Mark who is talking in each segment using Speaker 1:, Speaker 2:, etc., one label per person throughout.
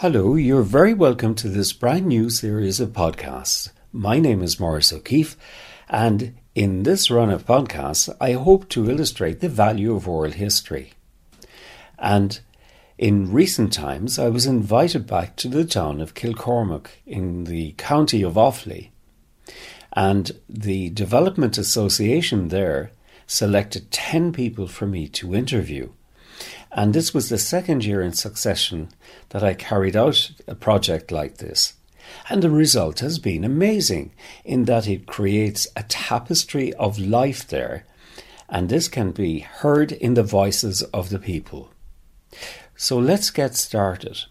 Speaker 1: Hello, you're very welcome to this brand new series of podcasts. My name is Maurice O'Keeffe, and in this run of podcasts, I hope to illustrate the value of oral history. And in recent times, I was invited back to the town of Kilcormac in the county of Offaly, and the Development Association there selected 10 people for me to interview. And this was the second year in succession that I carried out a project like this. And the result has been amazing in that it creates a tapestry of life there, and this can be heard in the voices of the people. So let's get started.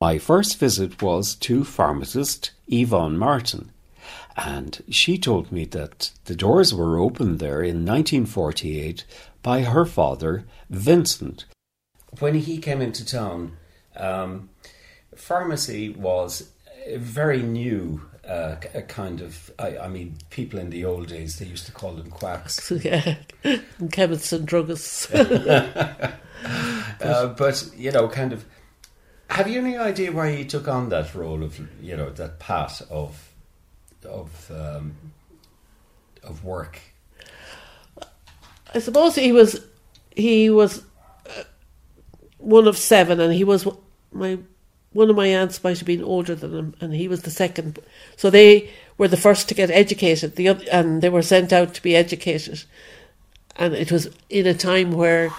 Speaker 1: My first visit was to pharmacist Yvonne Martin, and she told me that the doors were opened there in 1948 by her father, Vincent, when he came into town, um, pharmacy was a very new. Uh, a kind of, I, I, mean, people in the old days they used to call them quacks.
Speaker 2: yeah, chemists and druggists.
Speaker 1: uh, but you know, kind of. Have you any idea why he took on that role of you know that part of of um, of work?
Speaker 2: I suppose he was he was one of seven, and he was my one of my aunts might have been older than him, and he was the second. So they were the first to get educated. The other, and they were sent out to be educated, and it was in a time where,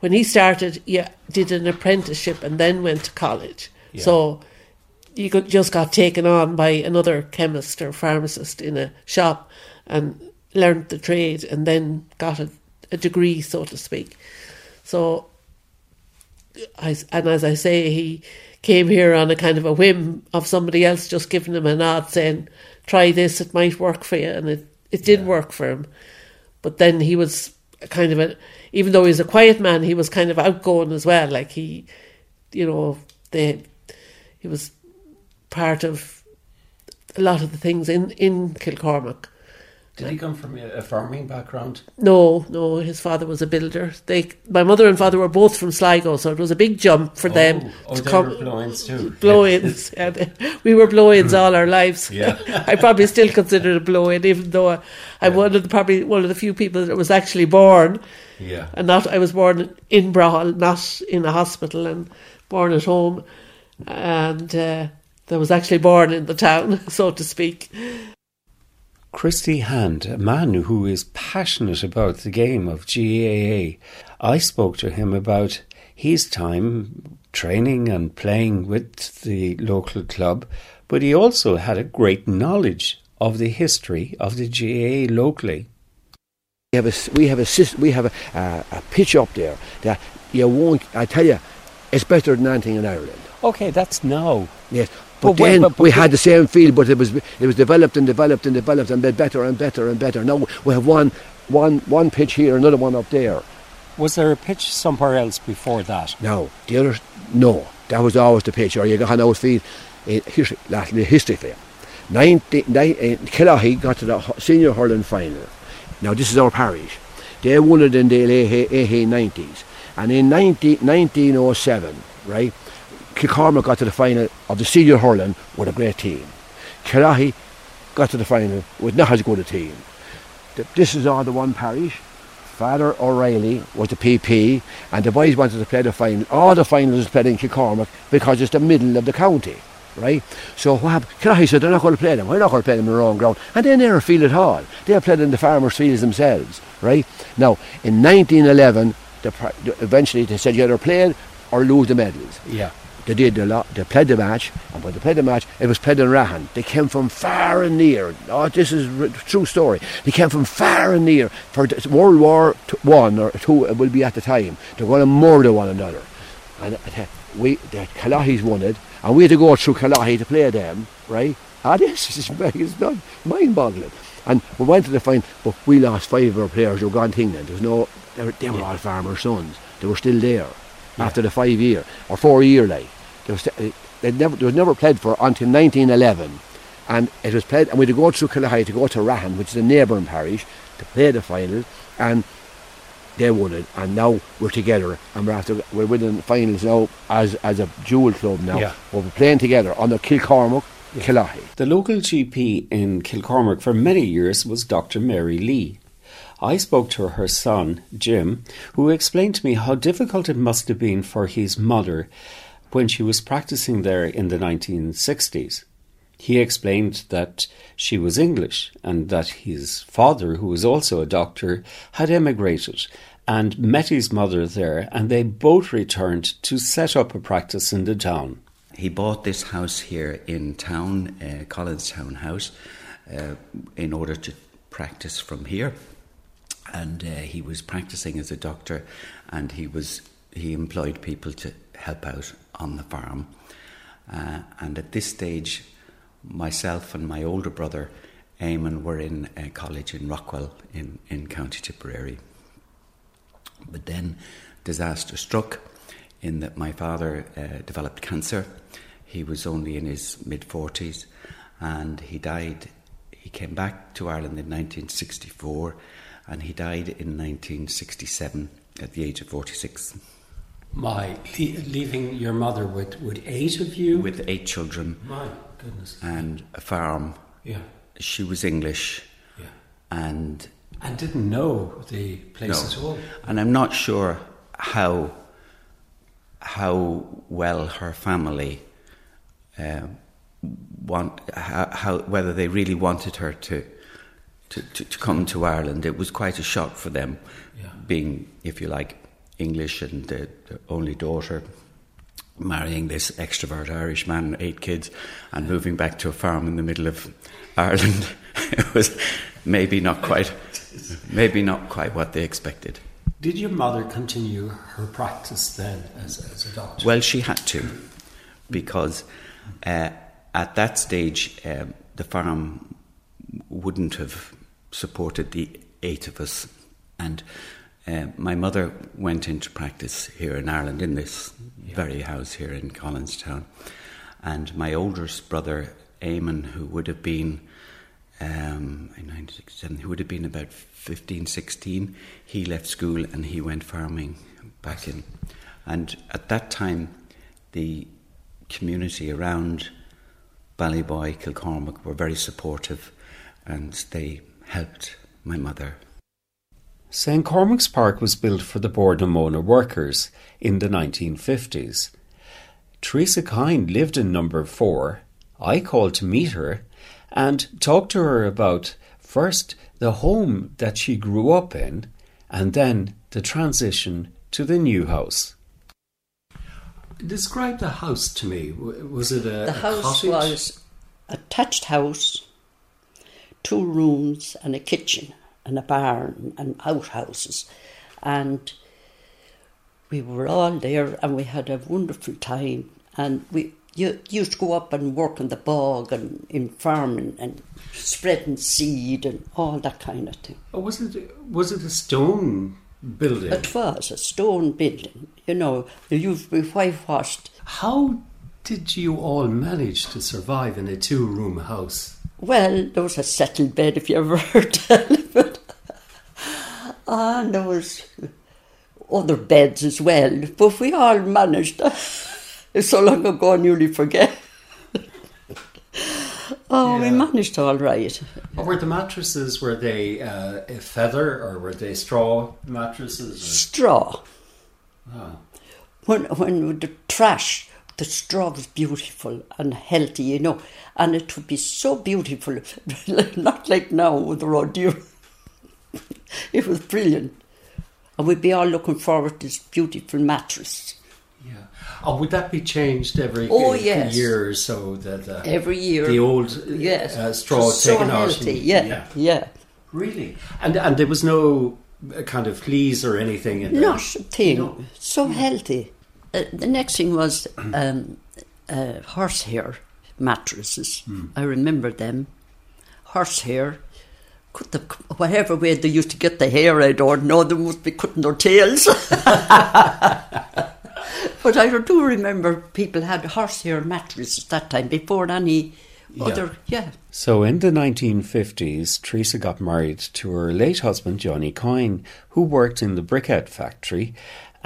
Speaker 2: when he started, yeah, uh, did an apprenticeship and then went to college. Yeah. So you got, just got taken on by another chemist or pharmacist in a shop and learned the trade and then got a, a degree, so to speak. So I, and as I say, he came here on a kind of a whim of somebody else just giving him a nod saying, try this, it might work for you. And it, it did yeah. work for him. But then he was kind of a, even though he's a quiet man, he was kind of outgoing as well. Like he, you know, they, he was part of a lot of the things in, in Kilcormac.
Speaker 1: Did he come from a farming background?
Speaker 2: No, no. His father was a builder. They, my mother and father were both from Sligo, so it was a big jump for
Speaker 1: oh,
Speaker 2: them.
Speaker 1: Oh, to they come. were blow-ins too.
Speaker 2: Blow-ins. yeah, we were blow-ins all our lives.
Speaker 1: Yeah.
Speaker 2: I probably still consider it a blow-in, even though I, I'm yeah. one of the probably one of the few people that was actually born.
Speaker 1: Yeah.
Speaker 2: And not I was born in Brahal, not in a hospital, and born at home, and uh, I was actually born in the town, so to speak.
Speaker 1: Christy Hand, a man who is passionate about the game of GAA. I spoke to him about his time training and playing with the local club, but he also had a great knowledge of the history of the GAA locally.
Speaker 3: We have a we have a we have a, uh, a pitch up there that you won't. I tell you, it's better than anything in Ireland.
Speaker 1: Okay, that's now.
Speaker 3: Yes, but, but then but, but, we had the same field, but it was it was developed and developed and developed and made better and better and better. Now we have one one one pitch here, another one up there,
Speaker 1: Was there a pitch somewhere else before that?
Speaker 3: No, the other, no, that was always the pitch. Or you got an outfield. Uh, history, lastly, history for you. 19, ni- uh, Killoughey got to the senior hurling final. Now this is our parish. They won it in the late 1890s, and in 19, 1907, right, Kilcormac got to the final of the senior hurling with a great team. Killoughey got to the final with not as good a team. This is all the one parish. Father O'Reilly was the PP, and the boys wanted to play the final. All the finals played in Kilcormac because it's the middle of the county, right? So what happened? Killoughey said they're not going to play them. We're not going to play them in their own ground, and they never field at all. They played in the farmers' fields themselves, right? Now in 1911, the- eventually they said you either play or lose the medals.
Speaker 1: Yeah.
Speaker 3: They did a lot. They played the match, and when they played the match, it was played in Rahan. They came from far and near. Oh, this is a true story. They came from far and near for World War One or Two. It will be at the time. They're going to murder one another, and uh, we the Killougheys won it, and we had to go through Killoughey to play them. Right? Ah, this is it's not mind-boggling. And we went to the final, but we lost five of our players who were gone to England. There was no. They were, they were all farmers' sons. They were still there after the five year or four year like. There was, uh, they never, there was never played for until 1911, and it was played. And we had to go through Killoughey to go to Rahan, which is a neighbouring parish, to play the final, and they won it. And now we're together, and we're after we're winning finals now as as a dual club now.
Speaker 1: Yeah.
Speaker 3: We're playing together under Kilcormac, Killoughey.
Speaker 1: The local GP in Kilcormac for many years was Dr. Mary Lee. I spoke to her son, Jim, who explained to me how difficult it must have been for his mother when she was practicing there in the 1960s. He explained that she was English and that his father, who was also a doctor, had emigrated and met his mother there, and they both returned to set up a practice in the town.
Speaker 4: He bought this house here in town, uh, Collinstown House, uh, in order to practice from here. And uh, he was practicing as a doctor, and he was he employed people to help out on the farm. Uh, and at this stage, myself and my older brother, Eamon, were in college in Rockwell in, in County Tipperary. But then disaster struck in that my father uh, developed cancer. He was only in his mid 40s and he died. He came back to Ireland in 1964 and he died in 1967 at the age of 46
Speaker 1: My, le- leaving your mother with, with eight of you?
Speaker 4: with eight children
Speaker 1: My goodness.
Speaker 4: and a farm.
Speaker 1: Yeah.
Speaker 4: She was English
Speaker 1: Yeah.
Speaker 4: and
Speaker 1: And didn't know the place at all.
Speaker 4: And I'm not sure how how well her family uh, want how, how whether they really wanted her to, to, to, to come to Ireland. It was quite a shock for them,
Speaker 1: Yeah.
Speaker 4: being, if you like, English and the, the only daughter marrying this extrovert Irish man, eight kids, and moving back to a farm in the middle of Ireland. it was maybe not quite, maybe not quite what they expected.
Speaker 1: Did your mother continue her practice then as, as a doctor?
Speaker 4: Well, she had to, because uh, at that stage um, the farm wouldn't have supported the eight of us, and uh, my mother went into practice here in Ireland in this very house here in Collinstown, and my oldest brother Eamon, who would have been um, in 1967, who would have been about 15, 16, he left school and he went farming back in. And at that time, the community around Ballyboy, Kilcormac were very supportive and they helped my mother.
Speaker 1: St Cormac's Park was built for the Board Mona workers in the 1950s. Teresa Coyne lived in number four. I called to meet her and talked to her about first the home that she grew up in and then the transition to the new house. Describe the house to me. Was it a,
Speaker 5: The
Speaker 1: a
Speaker 5: house
Speaker 1: cottage?
Speaker 5: was a thatched house, two rooms and a kitchen and a barn and outhouses. And we were all there and we had a wonderful time. And we you used to go up and work in the bog and in farming and spreading seed and all that kind of thing.
Speaker 1: Oh, was it was it a stone building.
Speaker 5: It was a stone building, you know, it used to be whitewashed.
Speaker 1: How did you all manage to survive in a two room house?
Speaker 5: Well, there was a settled bed, if you ever heard of it. And there was other beds as well, but we all managed. it's so long ago, I nearly forget. oh, we managed all right.
Speaker 1: Or were the mattresses, were they uh, a feather or were they straw mattresses?
Speaker 5: Straw.
Speaker 1: Ah.
Speaker 5: When, when the trash, the straw was beautiful and healthy, you know, and it would be so beautiful, not like now with the raw deer. it was brilliant. And we'd be all looking forward to this beautiful mattress.
Speaker 1: Yeah. Oh, would that be changed every
Speaker 5: Oh, yes.
Speaker 1: year or so? That uh,
Speaker 5: Every year.
Speaker 1: the old uh,
Speaker 5: yes.
Speaker 1: uh, straw
Speaker 5: so
Speaker 1: taken out.
Speaker 5: healthy,
Speaker 1: and-
Speaker 5: yeah, yeah.
Speaker 1: Really? And and there was no uh, kind of fleas or anything in there?
Speaker 5: Not a thing.
Speaker 1: No.
Speaker 5: So healthy. Uh, the next thing was um, uh, horsehair mattresses. I remember them. Horsehair. Cut the, whatever way they used to get the hair, I don't know. They must be cutting their tails. but I do remember people had horsehair mattresses at that time before any other. Yeah.
Speaker 1: So in the 1950s, Teresa got married to her late husband, Johnny Coyne, who worked in the briquette factory,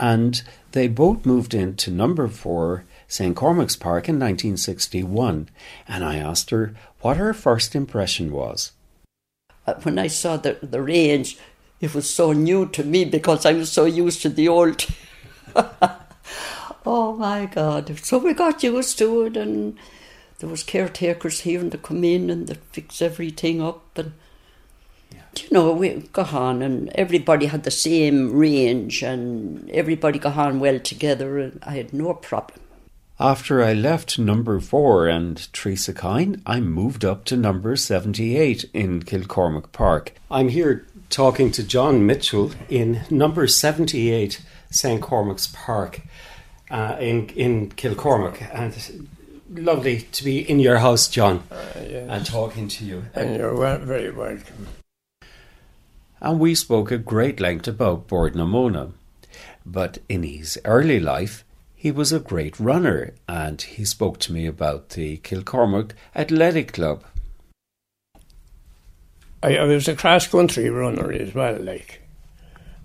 Speaker 1: and they both moved into number four St. Cormac's Park in 1961. And I asked her what her first impression was.
Speaker 5: Uh, when I saw the, the range, it was so new to me because I was so used to the old. oh my God! So we got used to it, and there was caretakers here, and they come in and they fix everything up, and you know we got on, and everybody had the same range, and everybody got on well together, and I had no problem.
Speaker 1: After I left number four and Teresa Coyne, I moved up to number 78 in Kilcormac Park. I'm here talking to John Mitchell in number 78 St. Cormac's Park uh, in, in Kilcormac. And lovely to be in your house, John, and talking to you.
Speaker 6: And you're wel- very welcome.
Speaker 1: And we spoke at great length about Bord na Móna. But in his early life, he was a great runner, and he spoke to me about the Kilcormac Athletic Club.
Speaker 6: I, I was a cross country runner as well, like.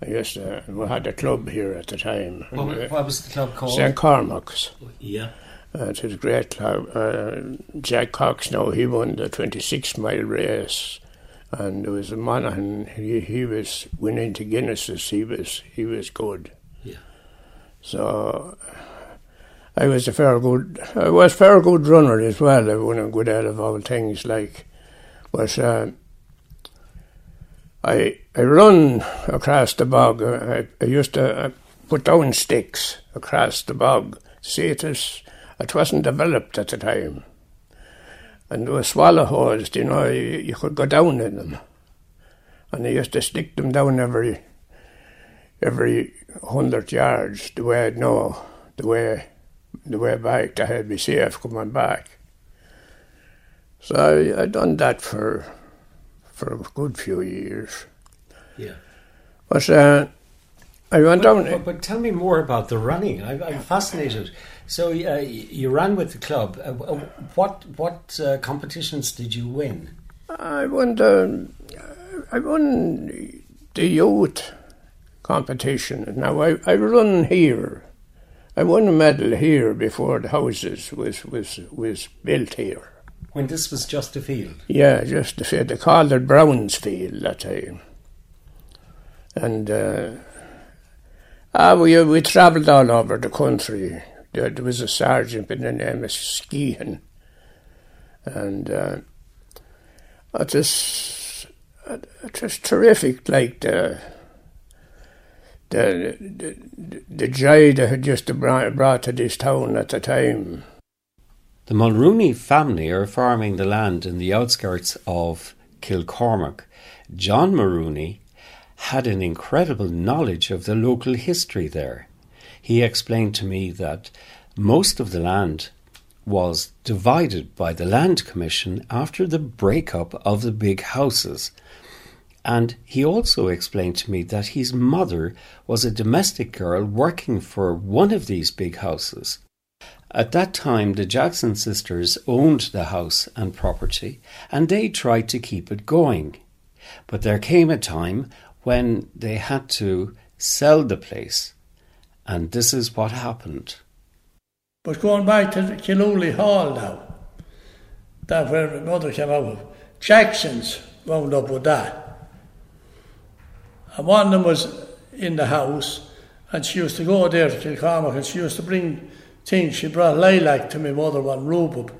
Speaker 6: I used to, we had a club here at the time.
Speaker 1: What was the club called?
Speaker 6: St. Cormac's.
Speaker 1: Yeah.
Speaker 6: Uh, it was a great club. Uh, Jack Cox now, he won the 26 mile race. And there was a Monaghan, he, he was winning to Guinnesses, he was, he was good.
Speaker 1: Yeah.
Speaker 6: So I was a fair good, I was a fair good runner as well. I won a good out of all things like, but uh, I I run across the bog. I, I used to uh, put down sticks across the bog. See, it was it wasn't developed at the time, and there were swallow holes. You know, you, you could go down in them, and I used to stick them down every every hundred yards. The way I'd know the way the way back to help me safe coming back. So I, I done that for for a good few years.
Speaker 1: Yeah.
Speaker 6: But uh, I went
Speaker 1: But,
Speaker 6: down.
Speaker 1: but, but tell me more about the running. I, I'm fascinated. So uh, you ran with the club. Uh, uh, what what uh, competitions did you win?
Speaker 6: I won the I won the youth competition. Now I, I run here. I won a medal here before the houses was was was built here.
Speaker 1: When this was just a field.
Speaker 6: Yeah, just the field. They called it Brownsfield that time. And uh, ah, we we travelled all over the country. There, there was a sergeant by the name of Skehan, and uh, it was it was terrific. Like the the the, the joy they had just brought, brought to this town at the time.
Speaker 1: The Mulrooney family are farming the land in the outskirts of Kilcormac. John Mulrooney had an incredible knowledge of the local history there. He explained to me that most of the land was divided by the Land Commission after the breakup of the big houses. And he also explained to me that his mother was a domestic girl working for one of these big houses. At that time, the Jackson sisters owned the house and property, and they tried to keep it going. But there came a time when they had to sell the place, and this is what happened.
Speaker 7: But going back to Killooly Hall now, that where my mother came out of, Jackson's wound up with that. And one of them was in the house, and she used to go there to Kilcormac, and she used to bring things. She brought lilac to my mother, one rhubarb,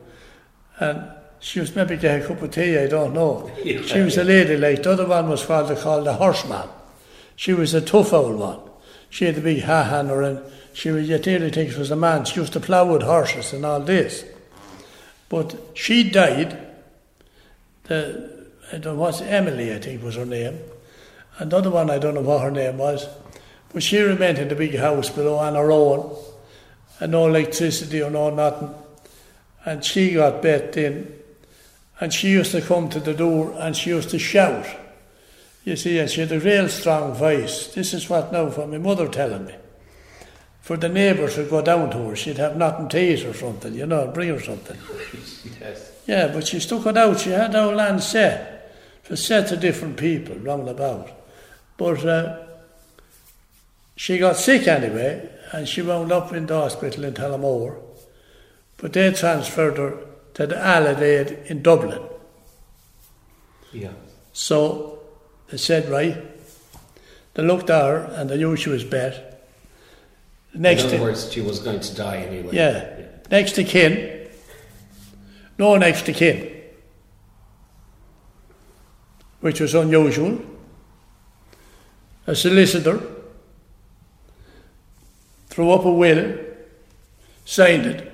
Speaker 7: and she was maybe get a cup of tea, I don't know.
Speaker 1: Yeah,
Speaker 7: she was a lady like, the other one was father called the horseman. She was a tough old one. She had a big hat on her, and she was, you'd nearly think she was a man. She used to plough with horses and all this. But she died, the, I don't know what's Emily, I think was her name. Another one, I don't know what her name was. But she remained in the big house below on her own, and no electricity or no nothing. And she got bet in, and she used to come to the door and she used to shout. You see, and she had a real strong voice. This is what now for my mother telling me. For the neighbours would go down to her, she'd have nothing to eat or something, you know, bring her something.
Speaker 1: Yes.
Speaker 7: Yeah, but she stuck it out. She had our land set. for was set to different people round about. But uh, she got sick anyway, and she wound up in the hospital in Tullamore. But they transferred her to the Allied in Dublin.
Speaker 1: Yeah.
Speaker 7: So they said, right, they looked at her and they knew she was bad. Next
Speaker 1: In other
Speaker 7: to,
Speaker 1: words, she was going to die anyway.
Speaker 7: yeah, next to kin, no next to kin, which was unusual. A solicitor threw up a will, signed it.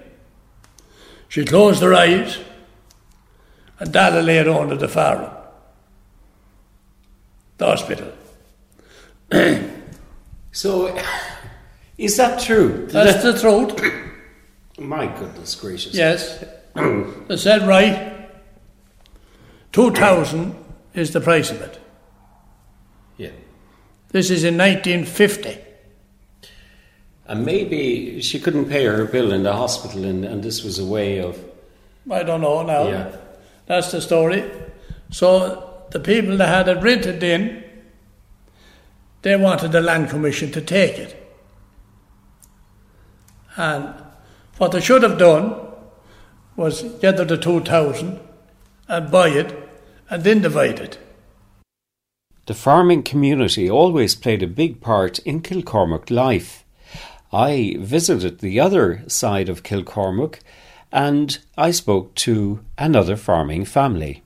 Speaker 7: She closed her eyes, and Dalla laid under the fire. The hospital.
Speaker 1: So, is that true?
Speaker 7: That's the truth.
Speaker 1: My goodness gracious.
Speaker 7: Yes. they said, right, 2,000 is the price of it.
Speaker 1: Yeah.
Speaker 7: This is in 1950.
Speaker 1: And maybe she couldn't pay her bill in the hospital, and, and this was a way of.
Speaker 7: I don't know now.
Speaker 1: Yeah.
Speaker 7: That's the story. So the people that had it rented in, they wanted the land commission to take it. And what they should have done was gather the 2,000 and buy it and then divide it.
Speaker 1: The farming community always played a big part in Kilcormac life. I visited the other side of Kilcormac and I spoke to another farming family.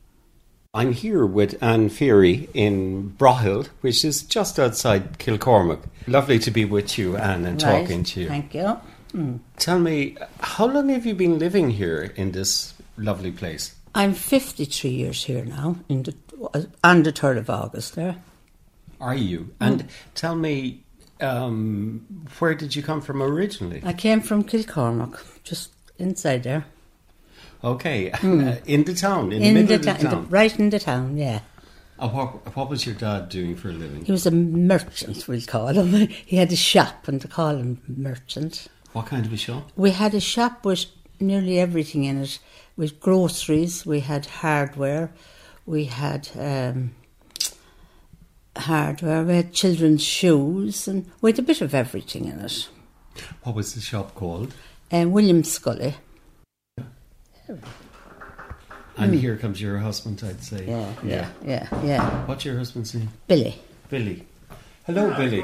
Speaker 1: I'm here with Anne Feary in Brohill, which is just outside Kilcormac. Lovely to be with you, Anne, and
Speaker 8: Right,
Speaker 1: talking to you.
Speaker 8: Thank you. Hmm.
Speaker 1: Tell me, how long have you been living here in this lovely place?
Speaker 8: I'm 53 years here now, in the, uh, on the 3rd of August there.
Speaker 1: Are you? And hmm. tell me, um, where did you come from originally?
Speaker 8: I came from Kilcormac, just inside there.
Speaker 1: Okay, in the town, in,
Speaker 8: In
Speaker 1: the
Speaker 8: the,
Speaker 1: middle
Speaker 8: ta-
Speaker 1: of the
Speaker 8: in the-
Speaker 1: town.
Speaker 8: right in the town, yeah.
Speaker 1: And what, what was your dad doing for a living?
Speaker 8: He was a merchant, we'll call him. He had a shop, and they call him merchant.
Speaker 1: What kind of a shop?
Speaker 8: We had a shop with nearly everything in it. With groceries, we had hardware, we had um, hardware, we had children's shoes, and we had a bit of everything in it.
Speaker 1: What was the shop called?
Speaker 8: And William Scully,
Speaker 1: And hmm. here comes your husband, I'd say.
Speaker 8: Yeah, yeah, yeah, yeah.
Speaker 1: What's your husband's name?
Speaker 8: Billy.
Speaker 1: Billy. Hello, Billy.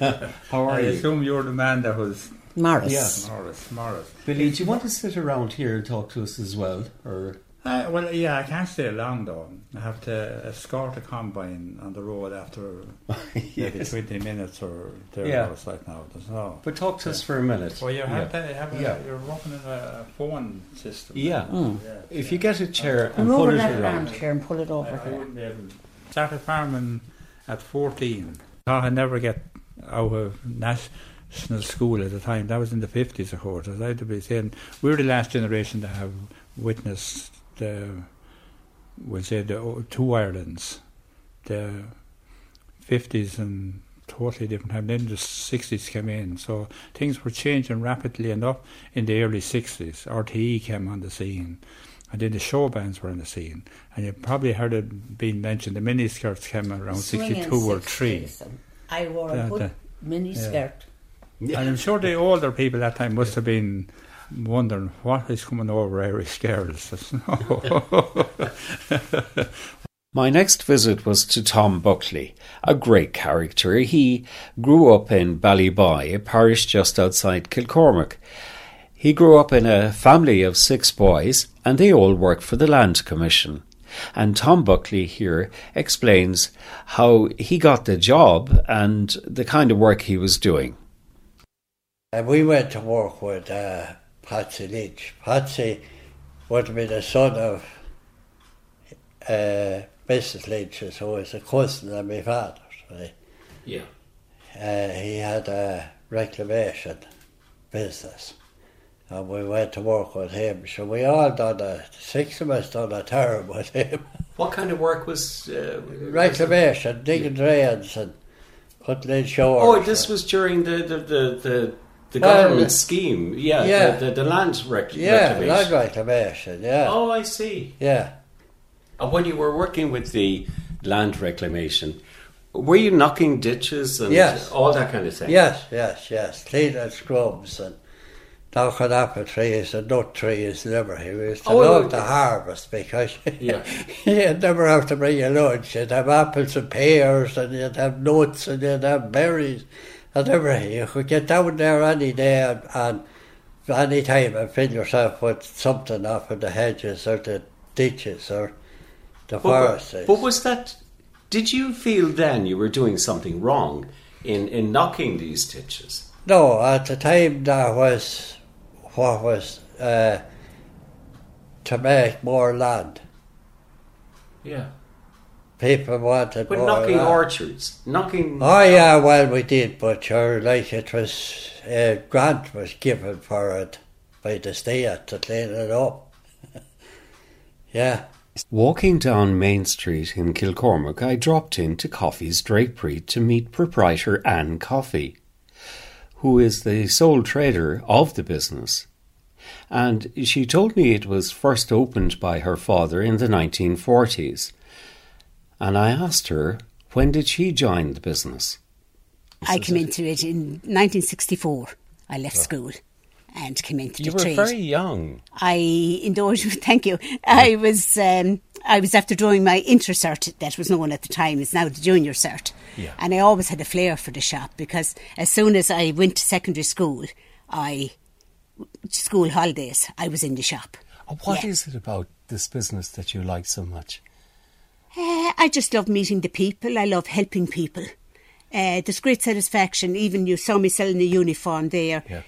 Speaker 1: How are
Speaker 9: I
Speaker 1: you?
Speaker 9: I assume you're the man that was
Speaker 8: Morris.
Speaker 1: Yeah.
Speaker 9: Morris. Morris.
Speaker 1: Billy, do you want to sit around here and talk to us as well? Or
Speaker 9: Uh, well, yeah, I can't stay long though. I have to escort a combine on the road after maybe 20 minutes or
Speaker 1: Yeah.
Speaker 9: thereabouts like now. So.
Speaker 1: But talk to us for a minute.
Speaker 9: Well, you have
Speaker 1: Yeah.
Speaker 9: to have a,
Speaker 1: Yeah.
Speaker 9: you're working in a phone system.
Speaker 1: Yeah.
Speaker 8: Mm.
Speaker 1: If you get a chair and pull it
Speaker 8: that
Speaker 1: around.
Speaker 8: armchair and pull it over
Speaker 9: I
Speaker 8: here.
Speaker 9: wouldn't be able Started farming at 14. Thought I'd never get out of national school at the time. That was in the 50s, of course. As I'd be saying, we're the last generation to have witnessed the, we'll say, the o- two Irelands. the 50s and totally different time. Then the 60s came in, so things were changing rapidly enough in the early 60s. RTE came on the scene, and then the show bands were on the scene. And you probably heard it being mentioned, the miniskirts came around 62 or 3.
Speaker 5: I wore a good
Speaker 9: the-
Speaker 5: mini
Speaker 9: yeah.
Speaker 5: skirt.
Speaker 9: And I'm sure the older people that time must have been wondering what is coming over Irish girls.
Speaker 1: My next visit was to Tom Buckley, a great character. He grew up in Ballyboy, a parish just outside Kilcormac. He grew up in a family of six boys, and they all worked for the Land Commission. And Tom Buckley here explains how he got the job and the kind of work he was doing.
Speaker 10: And we went to work with uh, Patsy Lynch. Patsy would have been the son of uh, Mrs. Lynch, who was a cousin of my father's. Right?
Speaker 1: Yeah.
Speaker 10: Uh, he had a reclamation business. And we went to work with him. So we all done a, six of us done a term with him.
Speaker 1: What kind of work was. Uh,
Speaker 10: reclamation, digging drains and putting in showers.
Speaker 1: Oh, this was during the, the, the, the, the government um, scheme. Yeah,
Speaker 10: yeah.
Speaker 1: The, the, the land rec-
Speaker 10: Yeah,
Speaker 1: reclamation.
Speaker 10: land reclamation, yeah.
Speaker 1: Oh, I see.
Speaker 10: Yeah.
Speaker 1: And when you were working with the land reclamation, were you knocking ditches and
Speaker 10: Yes.
Speaker 1: all that kind of thing?
Speaker 10: Yes, yes, yes. Cleaning scrubs and knocking apple trees and nut trees and everything. We used to
Speaker 1: Oh,
Speaker 10: love to harvest because
Speaker 1: Yeah.
Speaker 10: you'd never have to bring your lunch. You'd have apples and pears and you'd have nuts and you'd have berries and everything. You could get down there any day and, and any time and fill yourself with something off of the hedges or the ditches or the forests.
Speaker 1: but, but was that. Did you feel then you were doing something wrong in, in knocking these ditches?
Speaker 10: No, at the time that was what was uh, to make more land.
Speaker 1: Yeah.
Speaker 10: People wanted
Speaker 1: But
Speaker 10: more
Speaker 1: knocking
Speaker 10: land.
Speaker 1: orchards, knocking.
Speaker 10: Oh yeah, well we did, but sure, like it was a grant was given for it by the state to clean it up. yeah.
Speaker 1: Walking down Main Street in Kilcormac, I dropped into Coffee's Drapery to meet proprietor Anne Coffey, who is the sole trader of the business. And she told me it was first opened by her father in the 1940s. And I asked her, when did she join the business?
Speaker 11: I came into it in 1964. I left school and came into
Speaker 1: You
Speaker 11: the
Speaker 1: were very young.
Speaker 11: I indulged. Thank you. I was um, I was after doing my inter cert that was known at the time. It's now the junior cert.
Speaker 1: Yeah.
Speaker 11: And I always had a flair for the shop because as soon as I went to secondary school, I school holidays, I was in the shop.
Speaker 1: What
Speaker 11: Yeah.
Speaker 1: is it about this business that you like so much?
Speaker 11: Uh, I just love meeting the people. I love helping people. Uh, there's great satisfaction. Even you saw me selling the uniform there.
Speaker 1: Yeah.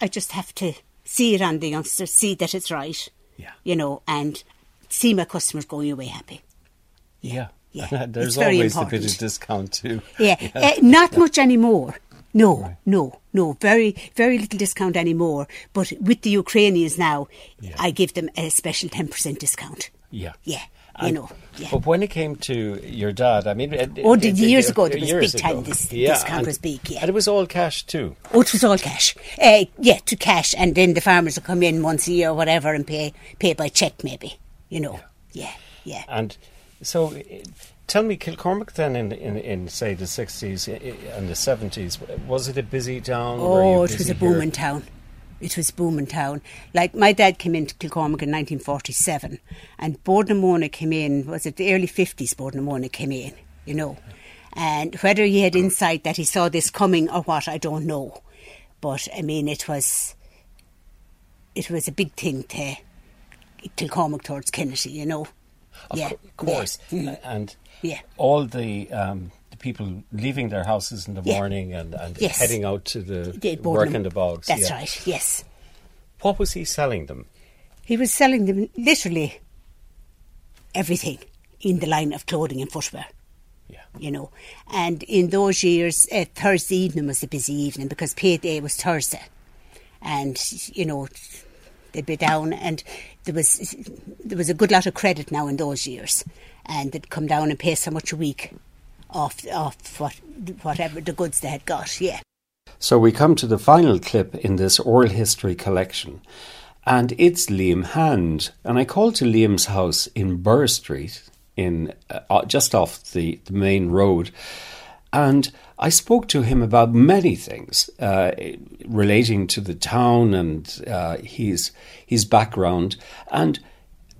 Speaker 11: I just have to see it on the youngsters, see that it's right.
Speaker 1: Yeah.
Speaker 11: You know, and see my customers going away happy.
Speaker 1: Yeah.
Speaker 11: Yeah,
Speaker 1: There's always a bit of discount too.
Speaker 11: Yeah, Uh, not much anymore. No, no, no. Very, very little discount anymore. But with the Ukrainians now, I give them a special ten percent discount.
Speaker 1: Yeah.
Speaker 11: Yeah, you
Speaker 1: And-
Speaker 11: know. Yeah.
Speaker 1: But when it came to your dad, I mean, it,
Speaker 11: Oh,
Speaker 1: it-
Speaker 11: the
Speaker 1: it-
Speaker 11: years ago, there was big time
Speaker 1: ago.
Speaker 11: this
Speaker 1: Yeah, and-
Speaker 11: was big. Yeah.
Speaker 1: and it was all cash too.
Speaker 11: Oh, it was all cash. Uh, yeah, to cash, and then the farmers would come in once a year or whatever and pay pay by check, maybe. You know. Yeah, yeah.
Speaker 1: And so, uh, tell me, Kilcormac then in, in, in say the sixties and the seventies, was it a busy town?
Speaker 11: Oh, it was a booming town. It was booming town. Like my dad came into Kilcormac in 1947, and Borden came in. Was it the early 50s? Borden came in. You know, and whether he had insight that he saw this coming or what, I don't know. But I mean, it was it was a big thing to Kilcormac towards Kennedy. You know.
Speaker 1: Of
Speaker 11: yeah,
Speaker 1: cou- course,
Speaker 11: yeah. Mm.
Speaker 1: and
Speaker 11: Yeah.
Speaker 1: all the um, the people leaving their houses in the
Speaker 11: Yeah.
Speaker 1: morning and, and
Speaker 11: Yes.
Speaker 1: heading out to the work in the bogs.
Speaker 11: That's
Speaker 1: yeah.
Speaker 11: right. Yes.
Speaker 1: What was he selling them?
Speaker 11: He was selling them literally everything in the line of clothing and footwear.
Speaker 1: Yeah.
Speaker 11: You know, and in those years, uh, Thursday evening was a busy evening because payday was Thursday, and you know, They'd be down, and there was there was a good lot of credit now in those years, and they'd come down and pay so much a week off off what whatever the goods they had got. Yeah.
Speaker 1: So we come to the final clip in this oral history collection, and it's Liam Hand. And I called to Liam's house in Burr Street, in uh, just off the, the main road, and I spoke to him about many things uh, relating to the town and uh, his his background, and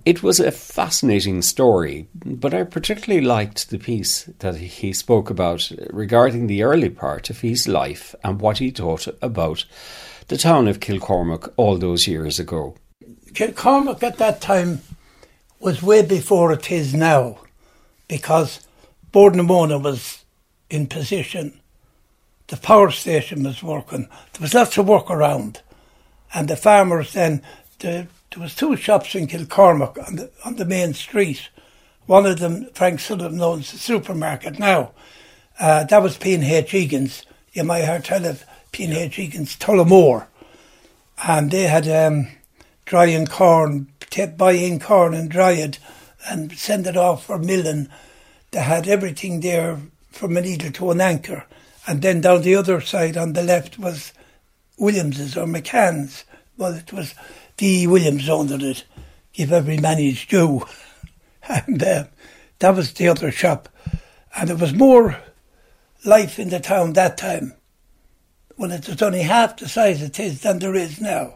Speaker 1: it was a fascinating story. But I particularly liked the piece that he spoke about regarding the early part of his life and what he thought about the town of Kilcormac all those years ago.
Speaker 12: Kilcormac at that time was way before it is now, because Bord na Móna was in position. The power station was working. There was lots of work around. And the farmers then, the, there was two shops in Kilcormac on the, on the main street. One of them, Frank Sullivan owns the supermarket now. Uh, that was P&H Egan's. You might have heard of P&H Egan's Tullamore. And they had um, drying corn, buy in corn and dry it and send it off for milling. They had everything there from a needle to an anchor. And then down the other side on the left was Williams's or McCann's. Well, it was D. Williams owned it. Give every man his due. And uh, that was the other shop. And there was more life in the town that time when it was only half the size it is than there is now.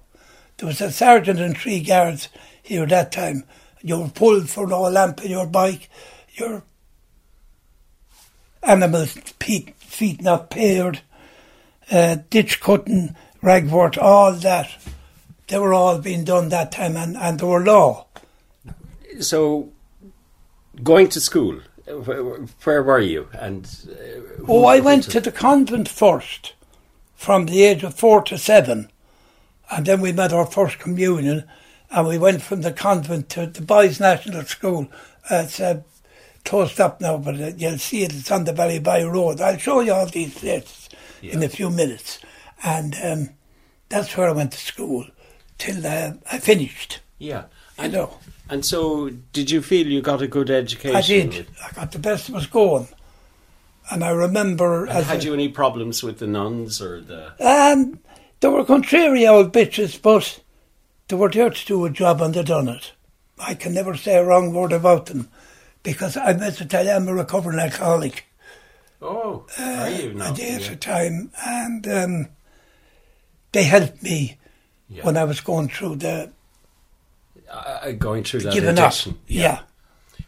Speaker 12: There was a sergeant and three guards here that time. You were pulled for no lamp in your bike. Your animals' feet, feet not paired, uh, ditch cutting, ragwort, all that. They were all being done that time and, and they were law.
Speaker 1: So, going to school, where were you? And uh,
Speaker 12: Oh, I went to the convent first, from the age of four to seven. And then we met our first communion, and we went from the convent to the Boys National School. Uh, it's a closed up now, but uh, you'll see it. It's on the Ballyboy Road. I'll show you all these places yeah. in a few minutes. And um, that's where I went to school till uh, I finished.
Speaker 1: Yeah.
Speaker 12: I know.
Speaker 1: And so, did you feel you got a good education?
Speaker 12: I did. I got the best was going. And I remember.
Speaker 1: And had a, you any problems with the nuns or the.
Speaker 12: Um, they were contrary old bitches, but they were there to do a job and they done it. I can never say a wrong word about them because I meant to tell you I'm a recovering alcoholic.
Speaker 1: Oh, uh, are you now?
Speaker 12: A day at a time, and um, they helped me yeah. when I was going through the
Speaker 1: uh, going through that
Speaker 12: giving
Speaker 1: addiction.
Speaker 12: Up. Yeah. yeah.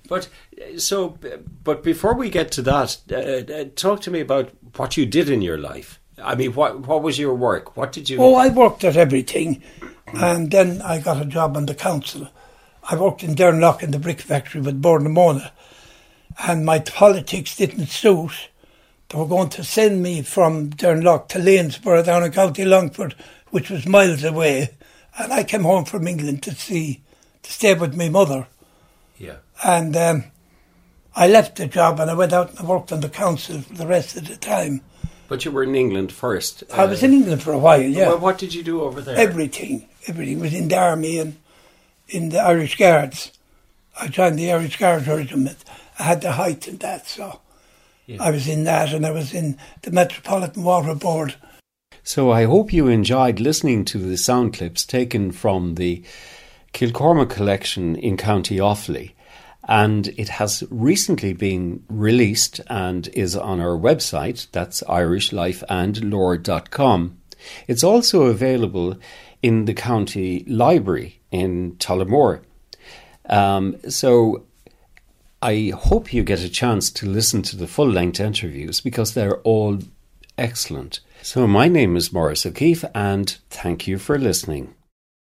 Speaker 1: But so, but before we get to that, uh, uh, talk to me about what you did in your life. I mean, what what was your work? What did you?
Speaker 12: Oh, I worked at everything, and then I got a job on the council I worked in Derrinlough in the brick factory with Bord na Móna, and my politics didn't suit. They were going to send me from Derrinlough to Lanesborough down in County Longford, which was miles away, and I came home from England to see to stay with my mother.
Speaker 1: Yeah.
Speaker 12: And um, I left the job and I went out and worked on the council for the rest of the time.
Speaker 1: But you were in England first.
Speaker 12: I was in England for a while, yeah.
Speaker 1: Well, what did you do over there?
Speaker 12: Everything. Everything. was in the army and in the Irish Guards. I joined the Irish Guards regiment. I had the height in that, so yeah. I was in that, and I was in the Metropolitan Water Board.
Speaker 1: So I hope you enjoyed listening to the sound clips taken from the Kilcormac collection in County Offaly. And it has recently been released and is on our website. That's irishlifeandlore.com. It's also available in the county library in Tullamore. Um, so I hope you get a chance to listen to the full length interviews because they're all excellent. So my name is Maurice O'Keeffe and thank you for listening.